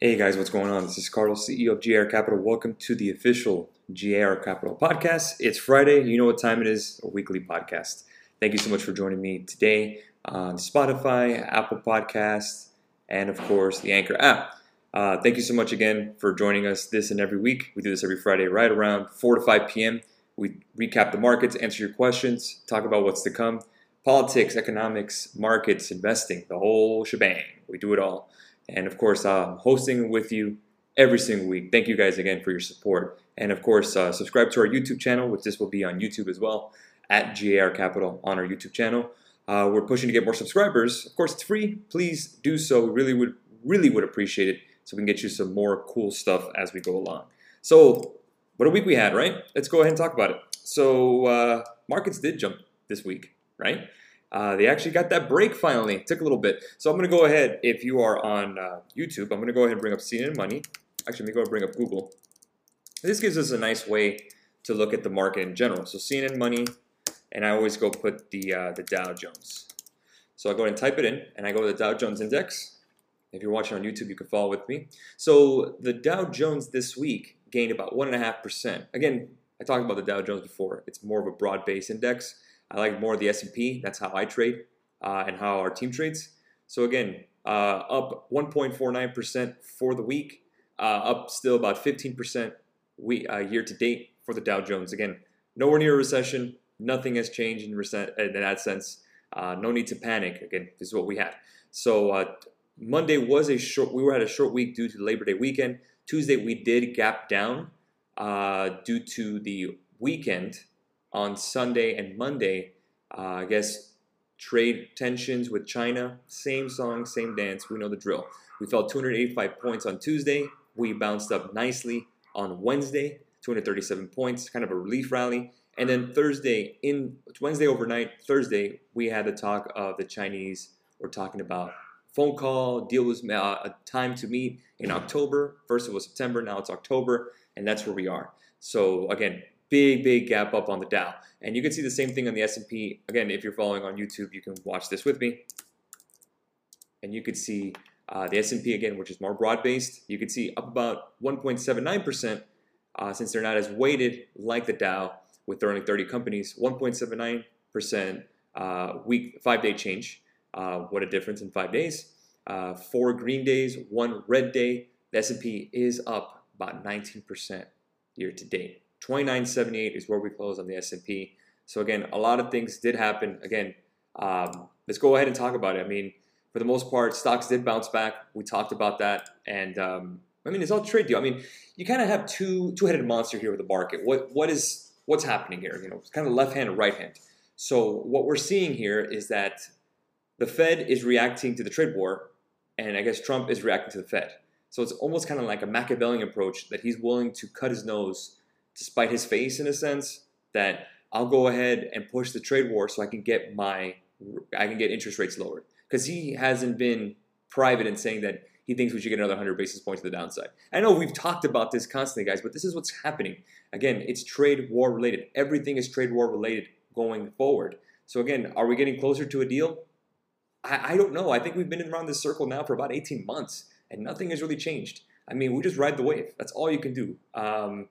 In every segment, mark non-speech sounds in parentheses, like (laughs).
Hey guys, what's going on? This is Carlos, CEO of GAR Capital. Welcome to the official GAR Capital podcast. It's Friday. You know what time it is, a weekly podcast. Thank you so much for joining me today on Spotify, Apple Podcasts, and of course the Anchor app. Uh, thank you so much again for joining us this and every week. We do this every Friday right around 4 to 5 p.m. We recap the markets, answer your questions, talk about what's to come politics, economics, markets, investing, the whole shebang. We do it all. And of course, I'm hosting with you every single week. Thank you guys again for your support. And of course, uh, subscribe to our YouTube channel, which this will be on YouTube as well, at GAR Capital on our YouTube channel. Uh, we're pushing to get more subscribers. Of course, it's free. Please do so. Really would, really would appreciate it so we can get you some more cool stuff as we go along. So, what a week we had, right? Let's go ahead and talk about it. So, uh, markets did jump this week, right? Uh, they actually got that break finally. It took a little bit. So I'm going to go ahead, if you are on uh, YouTube, I'm going to go ahead and bring up CNN Money. Actually, let me go and bring up Google. This gives us a nice way to look at the market in general. So CNN Money, and I always go put the, uh, the Dow Jones. So I go ahead and type it in, and I go to the Dow Jones Index. If you're watching on YouTube, you can follow with me. So the Dow Jones this week gained about 1.5%. Again, I talked about the Dow Jones before. It's more of a broad-based index. I like more the S&P. That's how I trade uh, and how our team trades. So again, uh, up 1.49% for the week, uh, up still about 15% we, uh, year to date for the Dow Jones. Again, nowhere near a recession. Nothing has changed in, in that sense. Uh, no need to panic. Again, this is what we had. So uh, Monday was a short. We were at a short week due to Labor Day weekend. Tuesday we did gap down due to the weekend on Sunday and Monday, uh, I guess trade tensions with China, same song, same dance. We know the drill. We fell 285 points on Tuesday. We bounced up nicely on Wednesday, 237 points, kind of a relief rally. And then Thursday, in Wednesday overnight, Thursday, we had the talk of the Chinese. We're talking about phone call, deal was uh, a time to meet in October. First it was September, now it's October, and that's where we are. So again, big, big gap up on the Dow. And you can see the same thing on the S&P. Again, if you're following on YouTube, you can watch this with me. And you could see uh, the S&P again, which is more broad-based. You can see up about 1.79% uh, since they're not as weighted like the Dow with only 30 companies. 1.79% uh, week, five-day change. Uh, what a difference in five days. Uh, four green days, one red day. The S&P is up about 19% year to date. 2978 is where we close on the S&P. So again, a lot of things did happen. Again, um, let's go ahead and talk about it. I mean, for the most part, stocks did bounce back. We talked about that, and um, I mean, it's all trade deal. I mean, you kind of have two two-headed monster here with the market. What what is what's happening here? You know, it's kind of left hand and right hand. So what we're seeing here is that the Fed is reacting to the trade war, and I guess Trump is reacting to the Fed. So it's almost kind of like a Machiavellian approach that he's willing to cut his nose despite his face in a sense that I'll go ahead and push the trade war so I can get my I can get interest rates lowered because he hasn't been private in saying that he thinks we should get another 100 basis points to the downside. I know we've talked about this constantly, guys, but this is what's happening. Again, it's trade war related. Everything is trade war related going forward. So again, are we getting closer to a deal? I, I don't know. I think we've been around this circle now for about 18 months, and nothing has really changed. I mean, we just ride the wave. That's all you can do. Um,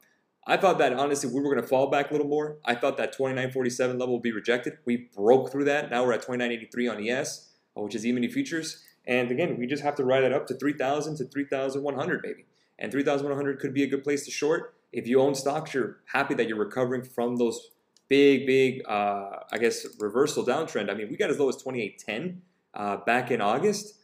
I thought that honestly we were going to fall back a little more. I thought that 29.47 level would be rejected. We broke through that. Now we're at 29.83 on ES, uh, which is E-mini futures. And again, we just have to ride it up to 3,000 to 3,100 maybe. And 3,100 could be a good place to short. If you own stocks, you're happy that you're recovering from those big, big, uh, I guess, reversal downtrend. I mean, we got as low as 28.10 uh, back in August.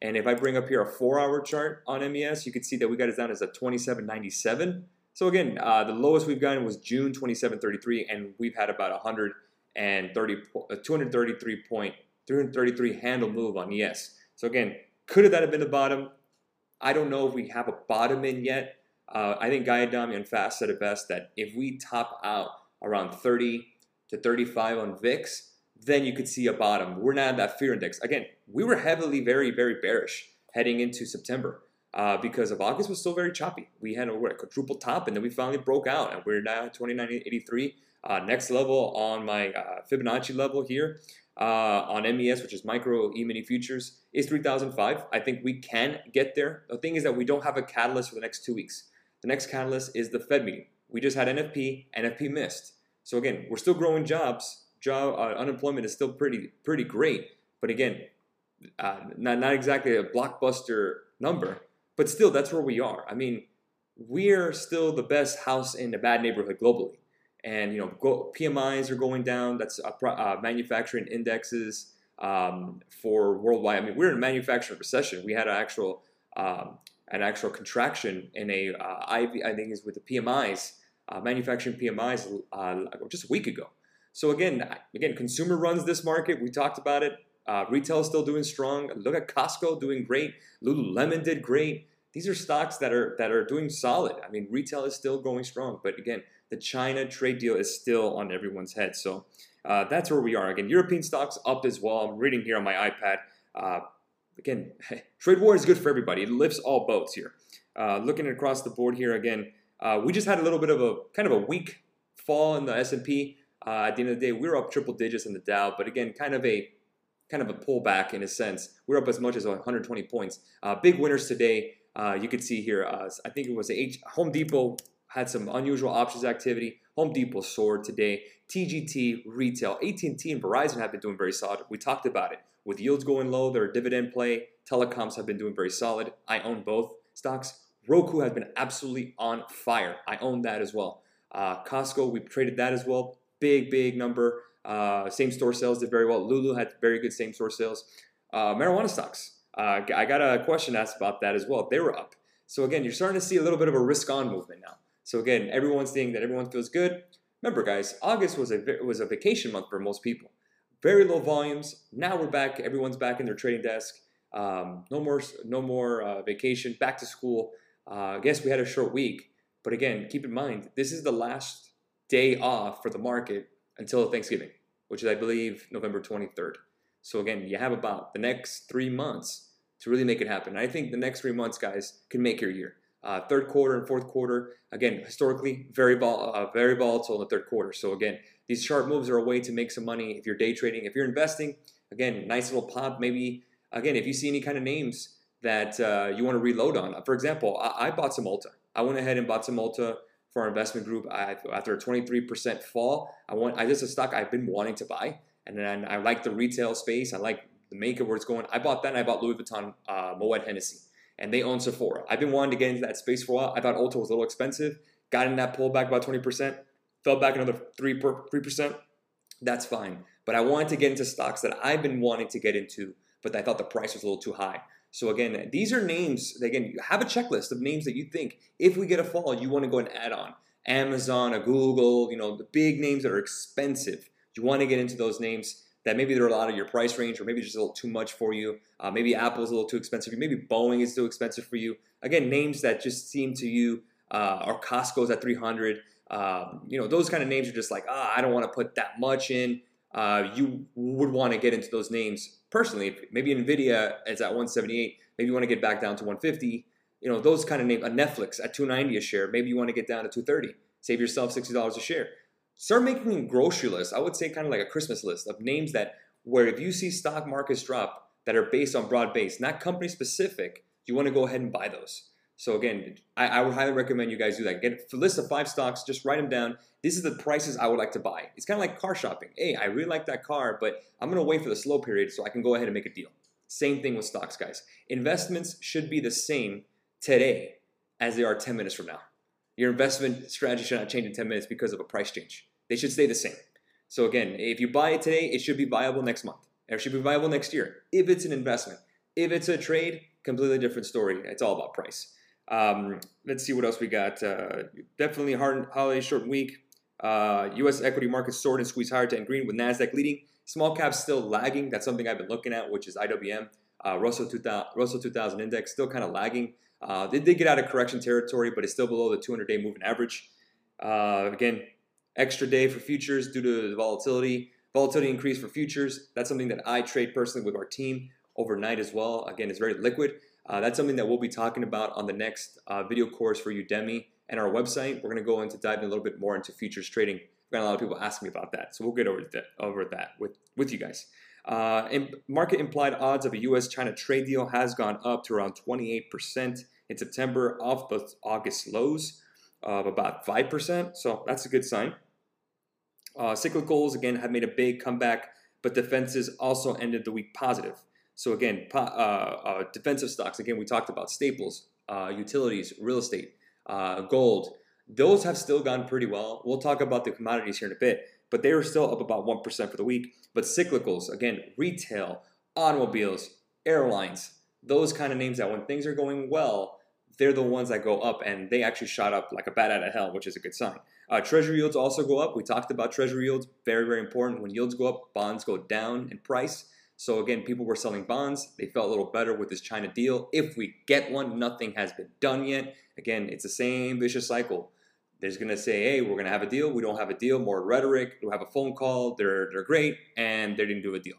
And if I bring up here a four-hour chart on MES, you can see that we got as down as a 27.97. So again, uh, the lowest we've gotten was June 27.33, and we've had about 130, uh, 233 point, 333 handle move on ES. So again, could that have been the bottom? I don't know if we have a bottom in yet. Uh, I think Guy Adami Fast said it best that if we top out around 30 to 35 on VIX, then you could see a bottom. We're not at that fear index. Again, we were heavily, very, very bearish heading into September uh, because of August was still very choppy. We had a, quadruple top, and then we finally broke out, and we're now at 2983. Uh, next level on my uh, Fibonacci level here, uh, on MES, which is micro E-mini futures, is 3,005. I think we can get there. The thing is that we don't have a catalyst for the next two weeks. The next catalyst is the Fed meeting. We just had NFP. NFP missed. So again, we're still growing jobs. Job uh, unemployment is still pretty pretty great, but again, uh, not not exactly a blockbuster number, but still that's where we are. I mean, we're still the best house in a bad neighborhood globally and you know go, PMIs are going down. That's uh, manufacturing indexes um, for worldwide. I mean, we're in a manufacturing recession. We had an actual um, an actual contraction in a uh, IV, I think is with the PMIs, uh, manufacturing PMIs uh, just a week ago. So again, again, consumer runs this market. We talked about it. Uh, retail is still doing strong. Look at Costco doing great. Lululemon did great these are stocks that are that are doing solid. I mean, retail is still going strong, but again, the China trade deal is still on everyone's head. So uh, that's where we are. Again, European stocks up as well. I'm reading here on my iPad. Uh, again, (laughs) trade war is good for everybody. It lifts all boats here. Uh, looking across the board here again, uh, we just had a little bit of a kind of a weak fall in the S&P. Uh, at the end of the day, we are up triple digits in the Dow, but again, kind of a kind of a pullback in a sense. We're up as much as 120 points. Uh, big winners today. Uh, you could see here, uh, I think it was H- Home Depot had some unusual options activity. Home Depot soared today. TGT, retail, AT&T, and Verizon have been doing very solid. We talked about it. With yields going low, their dividend play. Telecoms have been doing very solid. I own both stocks. Roku has been absolutely on fire. I own that as well. Uh, Costco, we traded that as well. Big, big number. Uh, same store sales did very well. Lulu had very good same store sales. Uh, marijuana stocks. Uh, I got a question asked about that as well. They were up. So again, you're starting to see a little bit of a risk-on movement now. So again, everyone's saying that everyone feels good. Remember, guys, August was a was a vacation month for most people. Very low volumes. Now we're back. Everyone's back in their trading desk. Um, no more no more uh, vacation. Back to school. Uh, I guess we had a short week, but again, keep in mind this is the last day off for the market until Thanksgiving, which is I believe November 23rd. So again, you have about the next three months to really make it happen. I think the next three months, guys, can make your year. Uh, third quarter and fourth quarter, again, historically very vol- uh, very volatile in the third quarter. So again, these sharp moves are a way to make some money if you're day trading. If you're investing, again, nice little pop. Maybe again, if you see any kind of names that uh, you want to reload on. For example, I, I bought some Ulta. I went ahead and bought some Ulta for our investment group after a 23% fall. I want I just a stock I've been wanting to buy and then I like the retail space. I like the makeup where it's going. I bought that and I bought Louis Vuitton uh, Moet Hennessy. And they own Sephora. I've been wanting to get into that space for a while. I thought Ulta was a little expensive. Got in that pullback about 20%, fell back another 3 3%. That's fine. But I wanted to get into stocks that I've been wanting to get into, but I thought the price was a little too high. So again, these are names. Again, you have a checklist of names that you think if we get a fall, you want to go and add on. Amazon, a Google, you know, the big names that are expensive you want to get into those names that maybe they're a lot of your price range or maybe just a little too much for you. Uh, maybe Apple's a little too expensive. Maybe Boeing is too expensive for you. Again, names that just seem to you, uh, or Costco's at 300. Um, you know, those kind of names are just like, ah, I don't want to put that much in. Uh, you would want to get into those names personally. Maybe Nvidia is at 178. Maybe you want to get back down to 150. You know, those kind of names. A Netflix at 290 a share. Maybe you want to get down to 230. Save yourself $60 a share start making a grocery list. I would say kind of like a Christmas list of names that where if you see stock markets drop that are based on broad base, not company specific, you want to go ahead and buy those. So again, I, I, would highly recommend you guys do that. Get a list of five stocks, just write them down. This is the prices I would like to buy. It's kind of like car shopping. Hey, I really like that car, but I'm gonna wait for the slow period so I can go ahead and make a deal. Same thing with stocks, guys. Investments should be the same today as they are 10 minutes from now. Your investment strategy should not change in 10 minutes because of a price change. They should stay the same. So again, if you buy it today, it should be viable next month. Or it should be viable next year. If it's an investment. If it's a trade, completely different story. It's all about price. Um, let's see what else we got. Uh, definitely hard holiday short week. Uh, U.S. equity markets soared and squeezed higher to end green with Nasdaq leading. Small caps still lagging. That's something I've been looking at, which is IWM. Uh, Russell 2000 Russell 2000 index still kind of lagging. Uh, they did get out of correction territory, but it's still below the 200-day moving average. Uh, again, extra day for futures due to the volatility. Volatility increase for futures. That's something that I trade personally with our team overnight as well. Again, it's very liquid. Uh, that's something that we'll be talking about on the next uh, video course for Udemy and our website. We're going to go into diving a little bit more into futures trading We've got a lot of people asking me about that, so we'll get over that over that with with you guys. Uh, market implied odds of a U.S.-China trade deal has gone up to around 28% in September, off the August lows of about 5%. So that's a good sign. Uh, cyclicals again have made a big comeback, but defenses also ended the week positive. So again, uh, uh, defensive stocks. Again, we talked about staples, uh, utilities, real estate, uh, gold. Those have still gone pretty well. We'll talk about the commodities here in a bit, but they were still up about one percent for the week. But cyclicals, again, retail, automobiles, airlines, those kind of names that when things are going well, they're the ones that go up, and they actually shot up like a bat out of hell, which is a good sign. Uh, treasury yields also go up. We talked about treasury yields, very, very important. When yields go up, bonds go down in price. So again, people were selling bonds. They felt a little better with this China deal. If we get one, nothing has been done yet. Again, it's the same vicious cycle. There's going to say, hey, we're going to have a deal. We don't have a deal. More rhetoric. We have a phone call. They're, they're great. And they didn't do a deal.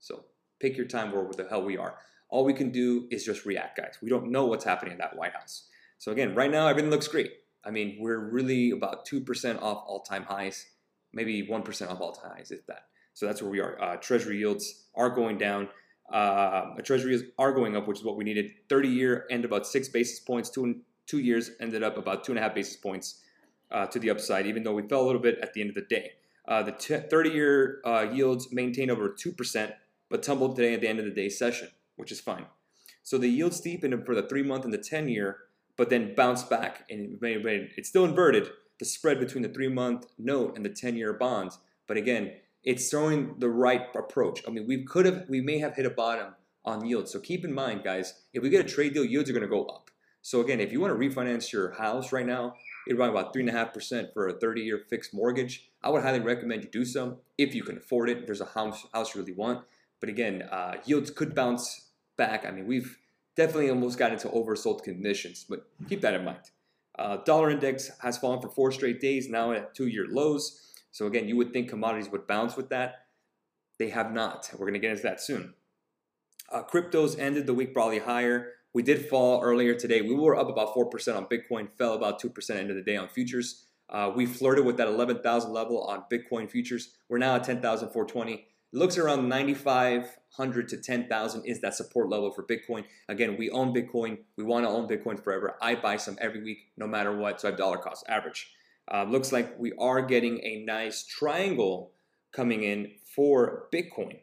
So pick your time where the hell we are. All we can do is just react, guys. We don't know what's happening in that White House. So again, right now, everything looks great. I mean, we're really about 2% off all time highs, maybe 1% off all time highs, if that. So that's where we are. Uh, treasury yields are going down. Uh, treasury yields are going up, which is what we needed. 30 year ended about six basis points. Two, two years ended up about two and a half basis points uh, to the upside, even though we fell a little bit at the end of the day. Uh, the 30 year uh, yields maintained over 2%, but tumbled today at the end of the day session, which is fine. So the yield steepened for the three month and the 10 year but then bounced back and it's still inverted. The spread between the three month note and the 10 year bonds. But again, it's showing the right approach. I mean, we could have, we may have hit a bottom on yields. So keep in mind, guys, if we get a trade deal, yields are going to go up. So again, if you want to refinance your house right now, you're buying about three and a half percent for a 30 year fixed mortgage. I would highly recommend you do so if you can afford it. There's a house house you really want. But again, uh, yields could bounce back. I mean, we've definitely almost got into oversold conditions, but keep that in mind. Uh, dollar index has fallen for four straight days, now at two year lows. So, again, you would think commodities would bounce with that. They have not. We're going to get into that soon. Uh, cryptos ended the week probably higher. We did fall earlier today. We were up about 4% on Bitcoin, fell about 2% end of the day on futures. Uh, we flirted with that 11,000 level on Bitcoin futures. We're now at 10,420 looks around 9,500 to 10,000 is that support level for Bitcoin. Again, we own Bitcoin. We want to own Bitcoin forever. I buy some every week, no matter what. So I have dollar cost average. Uh, looks like we are getting a nice triangle coming in for Bitcoin.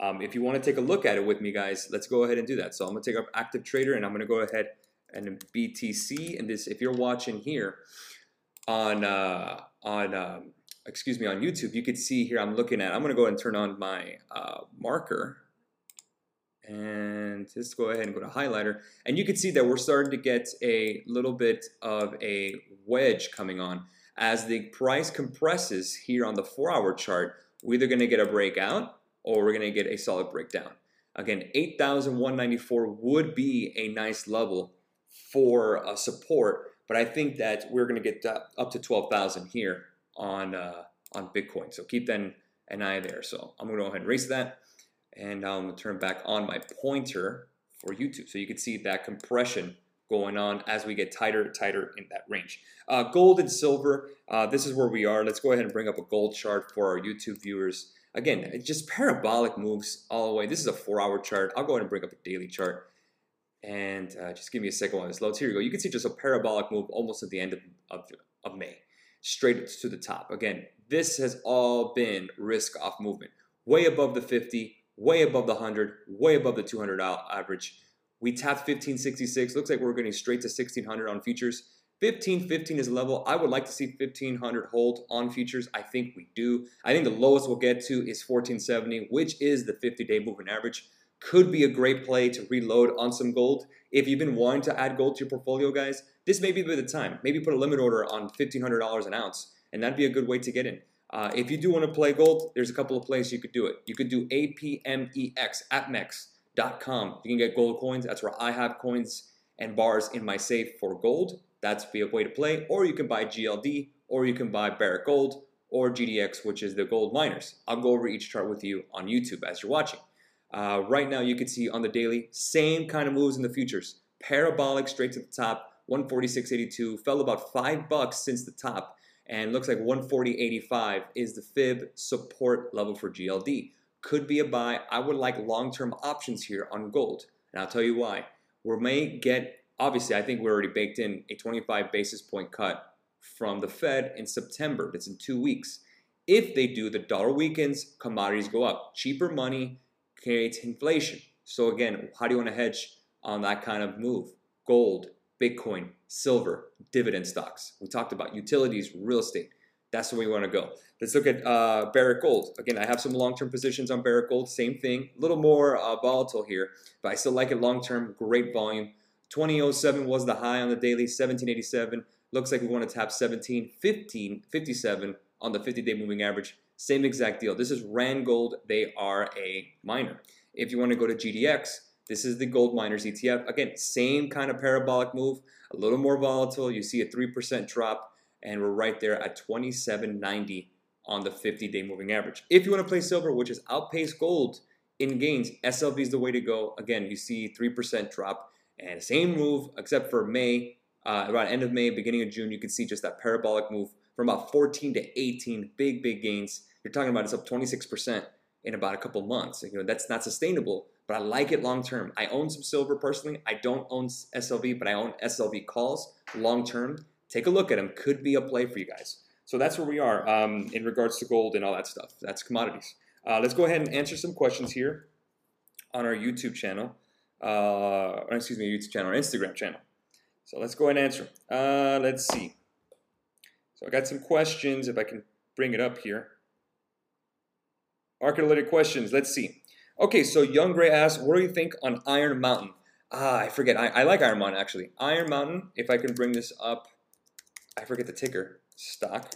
Um, if you want to take a look at it with me, guys, let's go ahead and do that. So I'm going to take up active trader and I'm going to go ahead and BTC. And this, if you're watching here on uh, on um, excuse me, on YouTube, you could see here I'm looking at, I'm going to go and turn on my uh, marker and just go ahead and go to highlighter. And you can see that we're starting to get a little bit of a wedge coming on. As the price compresses here on the four hour chart, we're either going to get a breakout or we're going to get a solid breakdown. Again, 8,194 would be a nice level for a support, but I think that we're going to get up to 12,000 here on uh, on Bitcoin. So keep that an eye there. So I'm going to go ahead and erase that, and I'm going to turn back on my pointer for YouTube, so you can see that compression going on as we get tighter tighter in that range. Uh, gold and silver, uh, this is where we are. Let's go ahead and bring up a gold chart for our YouTube viewers. Again, just parabolic moves all the way. This is a four-hour chart. I'll go ahead and bring up a daily chart. And uh, just give me a second while this loads. Here you go. You can see just a parabolic move almost at the end of, of, of May straight to the top. Again, this has all been risk off movement. Way above the 50, way above the 100, way above the 200 average. We tapped 1566. Looks like we're getting straight to 1600 on futures. 1515 is a level. I would like to see 1500 hold on futures. I think we do. I think the lowest we'll get to is 1470, which is the 50 day moving average could be a great play to reload on some gold. If you've been wanting to add gold to your portfolio, guys, this may be the time. Maybe put a limit order on $1,500 an ounce, and that'd be a good way to get in. Uh, if you do want to play gold, there's a couple of plays you could do it. You could do APMEX, You can get gold coins. That's where I have coins and bars in my safe for gold. That's a way to play. Or you can buy GLD, or you can buy Barrick Gold, or GDX, which is the gold miners. I'll go over each chart with you on YouTube as you're watching. Uh, right now, you can see on the daily, same kind of moves in the futures. Parabolic straight to the top, 146.82, fell about five bucks since the top, and looks like 140.85 is the fib support level for GLD. Could be a buy. I would like long-term options here on gold, and I'll tell you why. We may get, obviously, I think we're already baked in a 25 basis point cut from the Fed in September. That's in two weeks. If they do, the dollar weakens, commodities go up. Cheaper money creates inflation. So again, how do you want to hedge on that kind of move? Gold, Bitcoin, silver, dividend stocks. We talked about utilities, real estate. That's where we want to go. Let's look at uh, Barrick Gold. Again, I have some long-term positions on Barrick Gold. Same thing, a little more uh, volatile here, but I still like it long-term. Great volume. 2007 was the high on the daily. 1787 looks like we want to tap 1715, 57 on the 50-day moving average. Same exact deal. This is Randgold. They are a miner. If you want to go to GDX, this is the gold miners ETF. Again, same kind of parabolic move, a little more volatile. You see a 3% drop, and we're right there at 27.90 on the 50-day moving average. If you want to play silver, which is outpace gold in gains, SLV is the way to go. Again, you see 3% drop, and same move except for May, uh, around end of May, beginning of June, you can see just that parabolic move from about 14 to 18, big, big gains. You're talking about it's up 26% in about a couple months. You know, that's not sustainable, but I like it long term. I own some silver personally. I don't own SLV, but I own SLV calls long term. Take a look at them. Could be a play for you guys. So that's where we are um, in regards to gold and all that stuff. That's commodities. Uh, let's go ahead and answer some questions here on our YouTube channel. Uh, excuse me, YouTube channel, our Instagram channel. So let's go ahead and answer. Uh, let's see. So I got some questions. If I can bring it up here. Related questions. Let's see. Okay, so Young Gray asks, what do you think on Iron Mountain? Ah, I forget. I, I like Iron Mountain actually. Iron Mountain, if I can bring this up, I forget the ticker stock.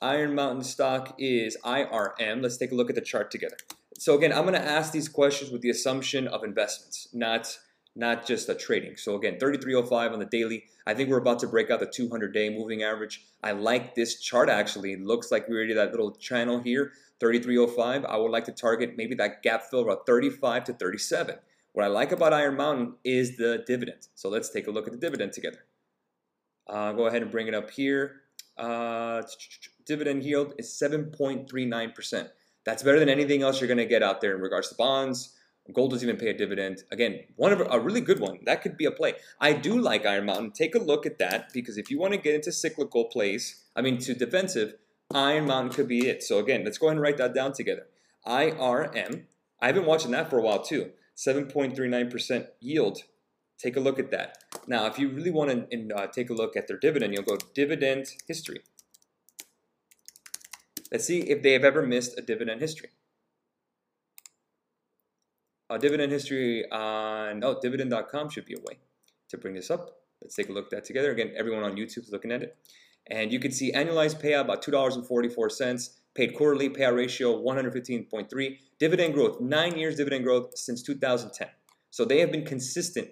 Iron Mountain stock is IRM. Let's take a look at the chart together. So again, I'm going to ask these questions with the assumption of investments, not not just a trading. So again, 3305 on the daily. I think we're about to break out the 200-day moving average. I like this chart actually. It looks like we already that little channel here. 3305, I would like to target maybe that gap fill about 35 to 37. What I like about Iron Mountain is the dividend. So let's take a look at the dividend together. Uh, go ahead and bring it up here. Uh, dividend yield is 7.39%. That's better than anything else you're going to get out there in regards to bonds. Gold doesn't even pay a dividend. Again, one of a really good one. That could be a play. I do like Iron Mountain. Take a look at that because if you want to get into cyclical plays, I mean to defensive, Iron Mountain could be it. So again, let's go ahead and write that down together. IRM. I've been watching that for a while too. 7.39% yield. Take a look at that. Now, if you really want to uh, take a look at their dividend, you'll go dividend history. Let's see if they have ever missed a dividend history. A dividend history on, oh, dividend.com should be a way to bring this up. Let's take a look at that together. Again, everyone on YouTube is looking at it. And you can see annualized payout about $2.44, paid quarterly payout ratio 115.3, dividend growth, nine years dividend growth since 2010. So they have been consistent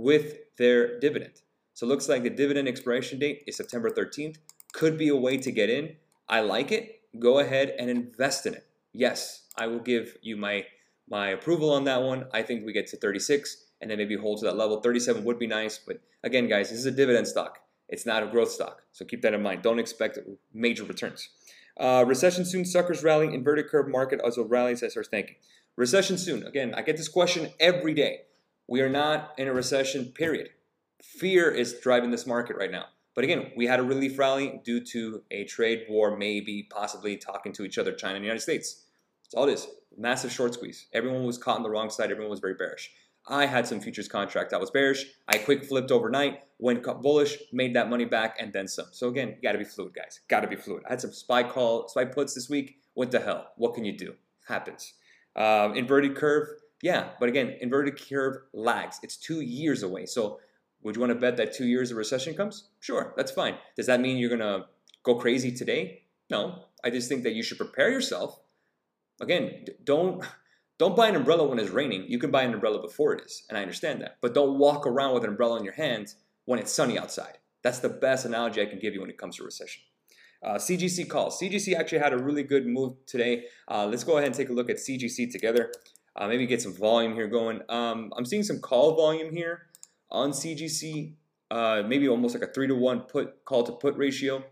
with their dividend. So it looks like the dividend expiration date is September 13th. Could be a way to get in. I like it. Go ahead and invest in it. Yes, I will give you my my approval on that one. I think we get to 36 and then maybe hold to that level. 37 would be nice, but again, guys, this is a dividend stock. It's not a growth stock. So keep that in mind. Don't expect major returns. Uh, recession soon, suckers rally, inverted curve market also rallies as our thinking. Recession soon. Again, I get this question every day. We are not in a recession, period. Fear is driving this market right now. But again, we had a relief rally due to a trade war, maybe possibly talking to each other, China and the United States. That's all it is. Massive short squeeze. Everyone was caught on the wrong side. Everyone was very bearish. I had some futures contract that was bearish. I quick flipped overnight, went bullish, made that money back, and then some. So again, you got to be fluid, guys. Got to be fluid. I had some spy call, spy puts this week. What the hell? What can you do? Happens. Um, inverted curve, yeah, but again, inverted curve lags. It's two years away. So would you want to bet that two years of recession comes? Sure, that's fine. Does that mean you're gonna go crazy today? No. I just think that you should prepare yourself. Again, don't don't buy an umbrella when it's raining. You can buy an umbrella before it is, and I understand that. But don't walk around with an umbrella in your hand when it's sunny outside. That's the best analogy I can give you when it comes to recession. Uh, CGC calls. CGC actually had a really good move today. Uh, let's go ahead and take a look at CGC together. Uh, maybe get some volume here going. Um, I'm seeing some call volume here on CGC. Uh, maybe almost like a three to one put call to put ratio.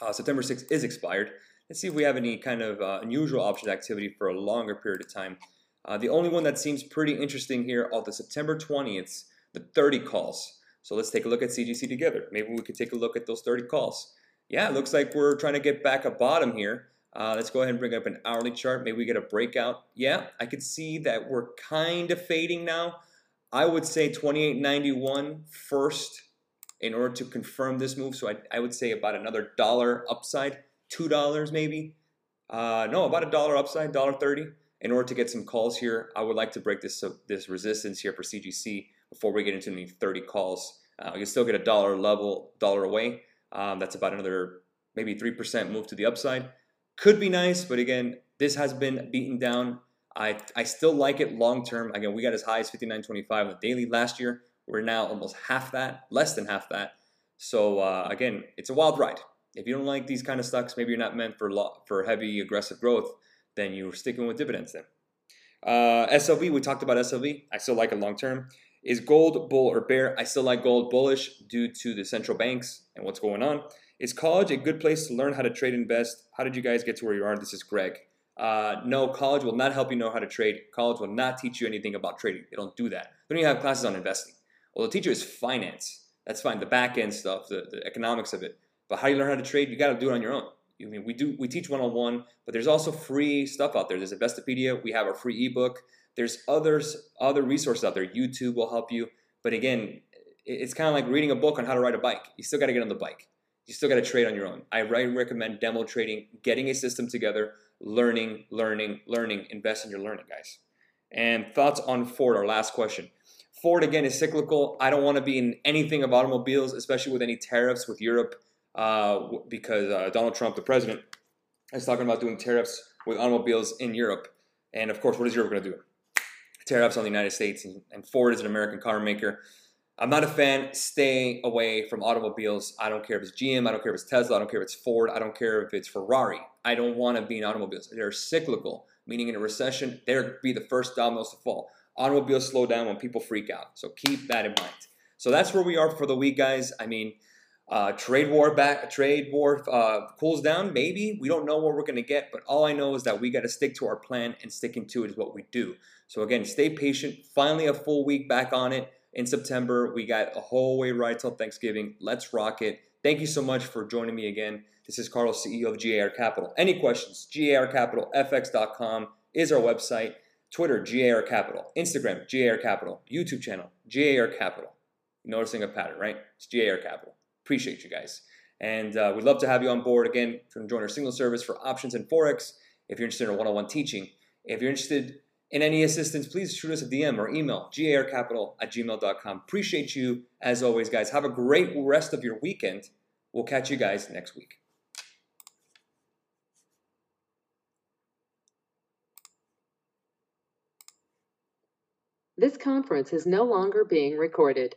Uh, September 6th is expired. Let's see if we have any kind of uh, unusual option activity for a longer period of time. Uh, the only one that seems pretty interesting here are the September 20th, the 30 calls. So let's take a look at CGC together. Maybe we could take a look at those 30 calls. Yeah, looks like we're trying to get back a bottom here. Uh, let's go ahead and bring up an hourly chart. Maybe we get a breakout. Yeah, I could see that we're kind of fading now. I would say 28.91 first in order to confirm this move. So I, I would say about another dollar upside, two dollars maybe. Uh, no, about a dollar upside, dollar thirty. In order to get some calls here, I would like to break this uh, this resistance here for CGC before we get into any 30 calls. Uh, you still get a dollar level, dollar away. Um, that's about another maybe 3% move to the upside. Could be nice, but again, this has been beaten down. I, I still like it long term. Again, we got as high as 59.25 on the daily last year. We're now almost half that, less than half that. So uh, again, it's a wild ride. If you don't like these kind of stocks, maybe you're not meant for lo- for heavy aggressive growth. Then you're sticking with dividends. Then uh, SLV, we talked about SLV. I still like it long term. Is gold bull or bear? I still like gold bullish due to the central banks and what's going on. Is college a good place to learn how to trade invest? How did you guys get to where you are? This is Greg. Uh, no, college will not help you know how to trade. College will not teach you anything about trading. They don't do that. They don't even have classes on investing. Well, the teacher is finance. That's fine. The back end stuff, the, the economics of it. But how do you learn how to trade, you got to do it on your own. I mean, we do we teach one on one, but there's also free stuff out there. There's Investopedia. We have our free ebook. There's others other resources out there. YouTube will help you. But again, it's kind of like reading a book on how to ride a bike. You still got to get on the bike. You still got to trade on your own. I recommend demo trading, getting a system together, learning, learning, learning. Invest in your learning, guys. And thoughts on Ford, our last question. Ford, again, is cyclical. I don't want to be in anything of automobiles, especially with any tariffs with Europe, uh, because uh, Donald Trump, the president, is talking about doing tariffs with automobiles in Europe. And of course, what is Europe going to do? tariffs on the United States, and, and Ford is an American car maker. I'm not a fan. Stay away from automobiles. I don't care if it's GM. I don't care if it's Tesla. I don't care if it's Ford. I don't care if it's Ferrari. I don't want to be in automobiles. They're cyclical, meaning in a recession, they're be the first dominoes to fall. Automobiles slow down when people freak out. So keep that in mind. So that's where we are for the week, guys. I mean, uh, trade war back, trade war uh, cools down. Maybe we don't know what we're going to get, but all I know is that we got to stick to our plan, and sticking to it is what we do. So again, stay patient. Finally, a full week back on it in September. We got a whole way right till Thanksgiving. Let's rock it. Thank you so much for joining me again. This is Carlos, CEO of GAR Capital. Any questions? GARCapitalFX.com is our website. Twitter, GAR Capital. Instagram, GAR Capital. YouTube channel, GAR Capital. Noticing a pattern, right? It's GAR Capital. Appreciate you guys. And uh, we'd love to have you on board again You to join our single service for options and Forex if you're interested in one on one teaching. If you're interested in any assistance, please shoot us a DM or email garcapital at gmail.com. Appreciate you as always, guys. Have a great rest of your weekend. We'll catch you guys next week. This conference is no longer being recorded.